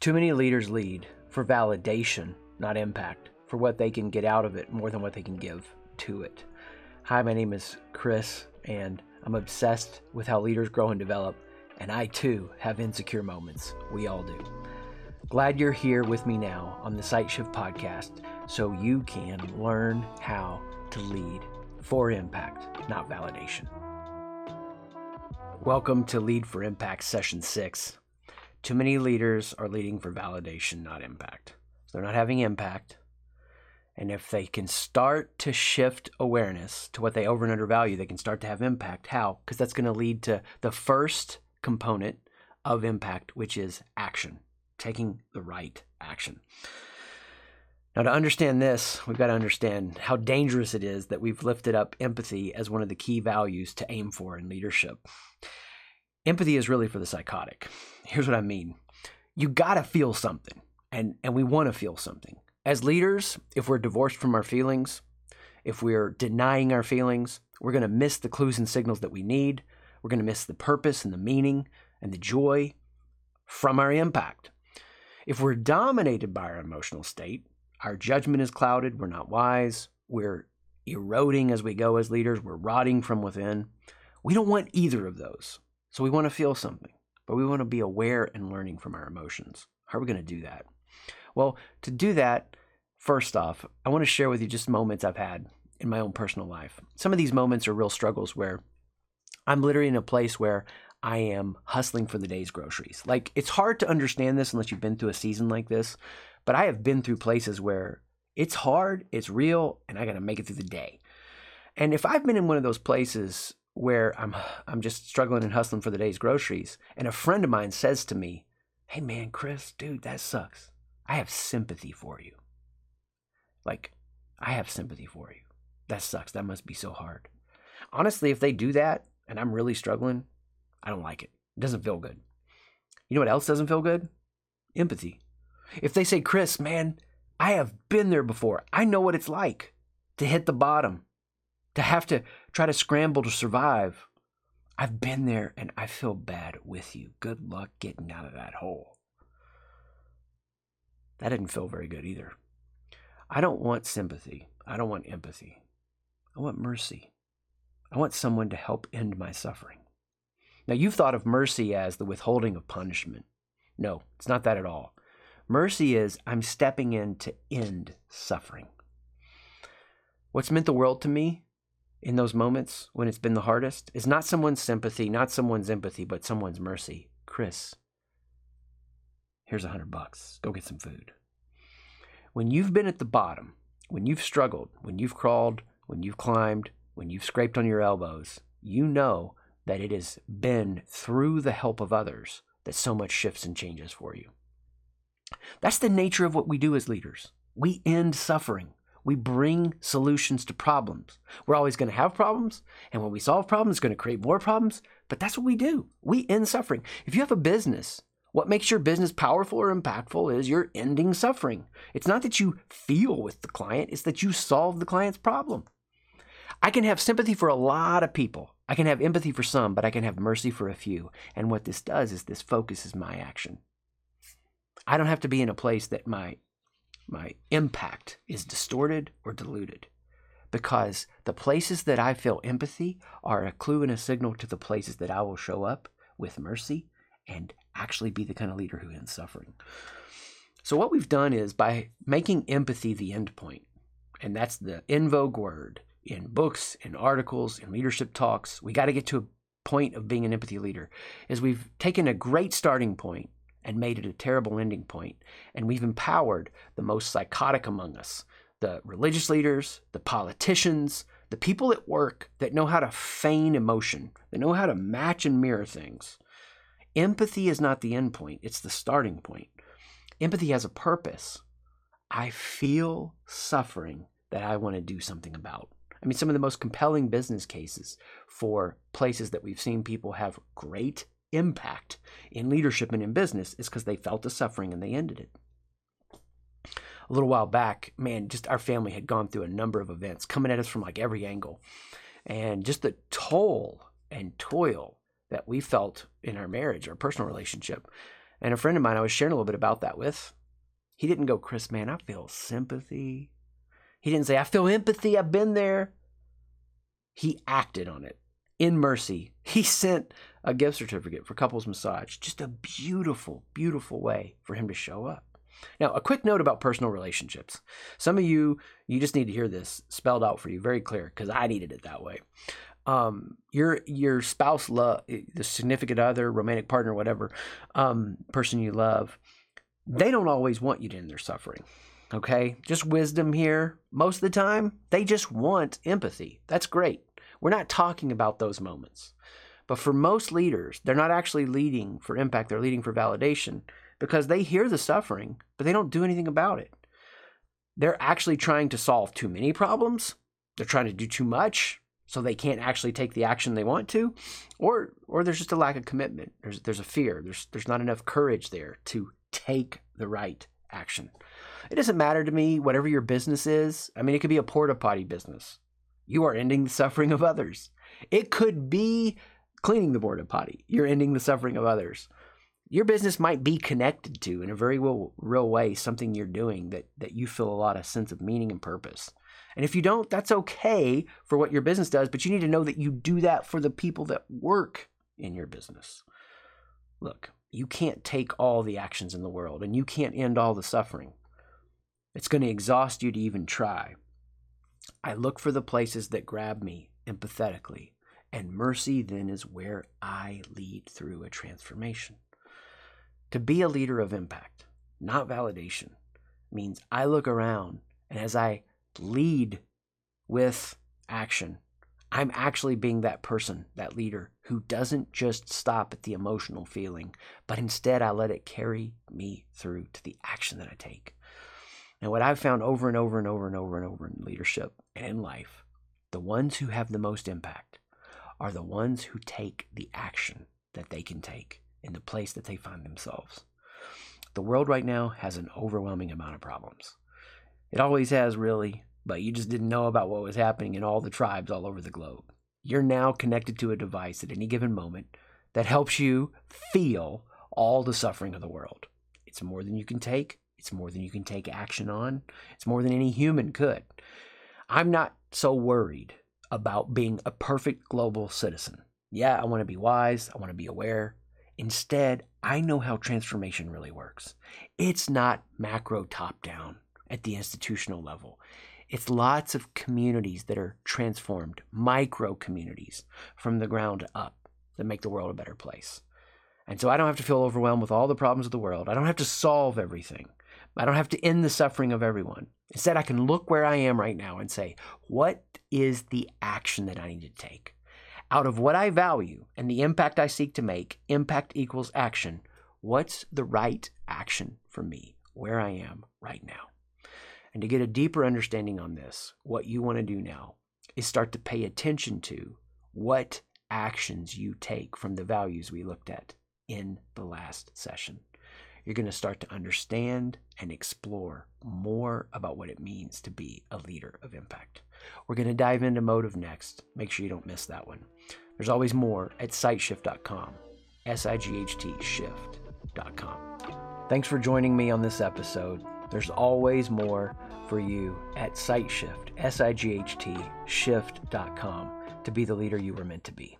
Too many leaders lead for validation, not impact, for what they can get out of it more than what they can give to it. Hi, my name is Chris, and I'm obsessed with how leaders grow and develop, and I too have insecure moments. We all do. Glad you're here with me now on the Sight Shift podcast so you can learn how to lead for impact, not validation. Welcome to Lead for Impact Session 6. Too many leaders are leading for validation, not impact. So they're not having impact. And if they can start to shift awareness to what they over and undervalue, they can start to have impact. How? Because that's going to lead to the first component of impact, which is action, taking the right action. Now, to understand this, we've got to understand how dangerous it is that we've lifted up empathy as one of the key values to aim for in leadership. Empathy is really for the psychotic. Here's what I mean you got to feel something, and, and we want to feel something. As leaders, if we're divorced from our feelings, if we're denying our feelings, we're to miss the clues and signals that we need. We're to miss the purpose and the meaning and the joy from our impact. If we're dominated by our emotional state, our judgment is clouded, we're not wise, we're eroding as we go as leaders, we're rotting from within. We don't want either of those. So we want to feel something, but we want to be aware and learning from our emotions. How are we going to do that? Well, to do that, first off, I want to share with you just moments I've had in my own personal life. Some of these moments are real struggles where I'm literally in a place where I am hustling for the day's groceries. Like, it's hard to understand this unless you've been through a season like this, but I have been through places where it's hard, it's real, and I got to make it through the day. And if I've been in one of those places where I'm I'm just struggling and hustling for the day's groceries, and a friend of mine says to me, "Hey man, Chris, dude, that sucks. I have sympathy for you." Like, I have sympathy for you. That sucks. That must be so hard. Honestly, if they do that and I'm really struggling, I don't like it. It doesn't feel good. You know what else doesn't feel good? Empathy. If they say, Chris, man, I have been there before. I know what it's like to hit the bottom, to have to try to scramble to survive. I've been there and I feel bad with you. Good luck getting out of that hole. That didn't feel very good either. I don't want sympathy. I don't want empathy. I want mercy. I want someone to help end my suffering. Now, you've thought of mercy as the withholding of punishment. No, it's not that at all. Mercy is I'm stepping in to end suffering. What's meant the world to me in those moments when it's been the hardest is not someone's sympathy, not someone's empathy, but someone's mercy. Chris, here's a hundred bucks. Go get some food. When you've been at the bottom, when you've struggled, when you've crawled, when you've climbed, when you've scraped on your elbows, you know that it has been through the help of others that so much shifts and changes for you. That's the nature of what we do as leaders. We end suffering. We bring solutions to problems. We're always going to have problems, and when we solve problems, it's going to create more problems, but that's what we do. We end suffering. If you have a business, what makes your business powerful or impactful is you're ending suffering. It's not that you feel with the client, it's that you solve the client's problem. I can have sympathy for a lot of people. I can have empathy for some, but I can have mercy for a few. And what this does is this focuses my action. I don't have to be in a place that my my impact is distorted or diluted because the places that I feel empathy are a clue and a signal to the places that I will show up with mercy and actually be the kind of leader who ends suffering. So, what we've done is by making empathy the end point, and that's the in vogue word in books, in articles, in leadership talks, we got to get to a point of being an empathy leader, is we've taken a great starting point and made it a terrible ending point. And we've empowered the most psychotic among us the religious leaders, the politicians, the people at work that know how to feign emotion, that know how to match and mirror things. Empathy is not the end point, it's the starting point. Empathy has a purpose. I feel suffering that I want to do something about. I mean, some of the most compelling business cases for places that we've seen people have great impact in leadership and in business is because they felt the suffering and they ended it. A little while back, man, just our family had gone through a number of events coming at us from like every angle. And just the toll and toil that we felt in our marriage, our personal relationship, And a friend of mine I was sharing a little bit about that with, he didn't go, Chris, man, I feel sympathy. He didn't say, I feel empathy. I've been there. He acted on it in mercy. He sent a gift certificate for couples massage. Just a beautiful, beautiful way for him to show up. Now, a quick note about personal relationships. Some of you, you just need to hear this spelled out for you very clear because I needed it that way. Um, your your spouse, love, the significant other, romantic partner, whatever um, person you love, they don't always want you to end their suffering. Okay, just wisdom here. Most of the time, they just want empathy. That's great. We're not talking about those moments. But for most leaders, they're not actually leading for impact, they're leading for validation because they hear the suffering, but they don't do anything about it. They're actually trying to solve too many problems. They're trying to do too much, so they can't actually take the action they want to, or or there's just a lack of commitment. There's there's a fear. There's there's not enough courage there to take the right action. It doesn't matter to me whatever your business is. I mean, it could be a porta potty business. You are ending the suffering of others. It could be cleaning the porta potty. You're ending the suffering of others your business might be connected to in a very real, real way something you're doing that, that you feel a lot of sense of meaning and purpose. And if you don't, that's okay for what your business does, but you need to know that you do that for the people that work in your business. Look, you can't take all the actions in the world and you can't end all the suffering. It's going to exhaust you to even try. I look for the places that grab me empathetically, and mercy then is where I lead through a transformation. To be a leader of impact, not validation, means I look around and as I lead with action, I'm actually being that person, that leader, who doesn't just stop at the emotional feeling, but instead I let it carry me through to the action that I take. And what I've found over and over and over and over and over in leadership and in life, the ones who have the most impact are the ones who take the action that they can take in the place that they find themselves. The world right now has an overwhelming amount of problems. It always has, really, but you just didn't know about what was happening in all the tribes all over the globe. You're now connected to a device at any given moment that helps you feel all the suffering of the world. It's more than you can take, it's more than you can take action on, it's more than any human could. I'm not so worried about being a perfect global citizen. Yeah, I want to be wise, I want to be aware, Instead, I know how transformation really works. It's not macro top down at the institutional level. It's lots of communities that are transformed, micro communities from the ground up that make the world a better place. And so I don't have to feel overwhelmed with all the problems of the world. I don't have to solve everything. I don't have to end the suffering of everyone. Instead, I can look where I am right now and say, what is the action that I need to take? Out of what I value and the impact I seek to make, impact equals action. What's the right action for me where I am right now? And to get a deeper understanding on this, what you want to do now is start to pay attention to what actions you take from the values we looked at in the last session. You're going to start to understand and explore more about what it means to be a leader of impact. We're going to dive into motive next. Make sure you don't miss that one. There's always more at sightshift.com. S I G H T shift.com. Thanks for joining me on this episode. There's always more for you at SightShift, S I G H T shift.com to be the leader you were meant to be.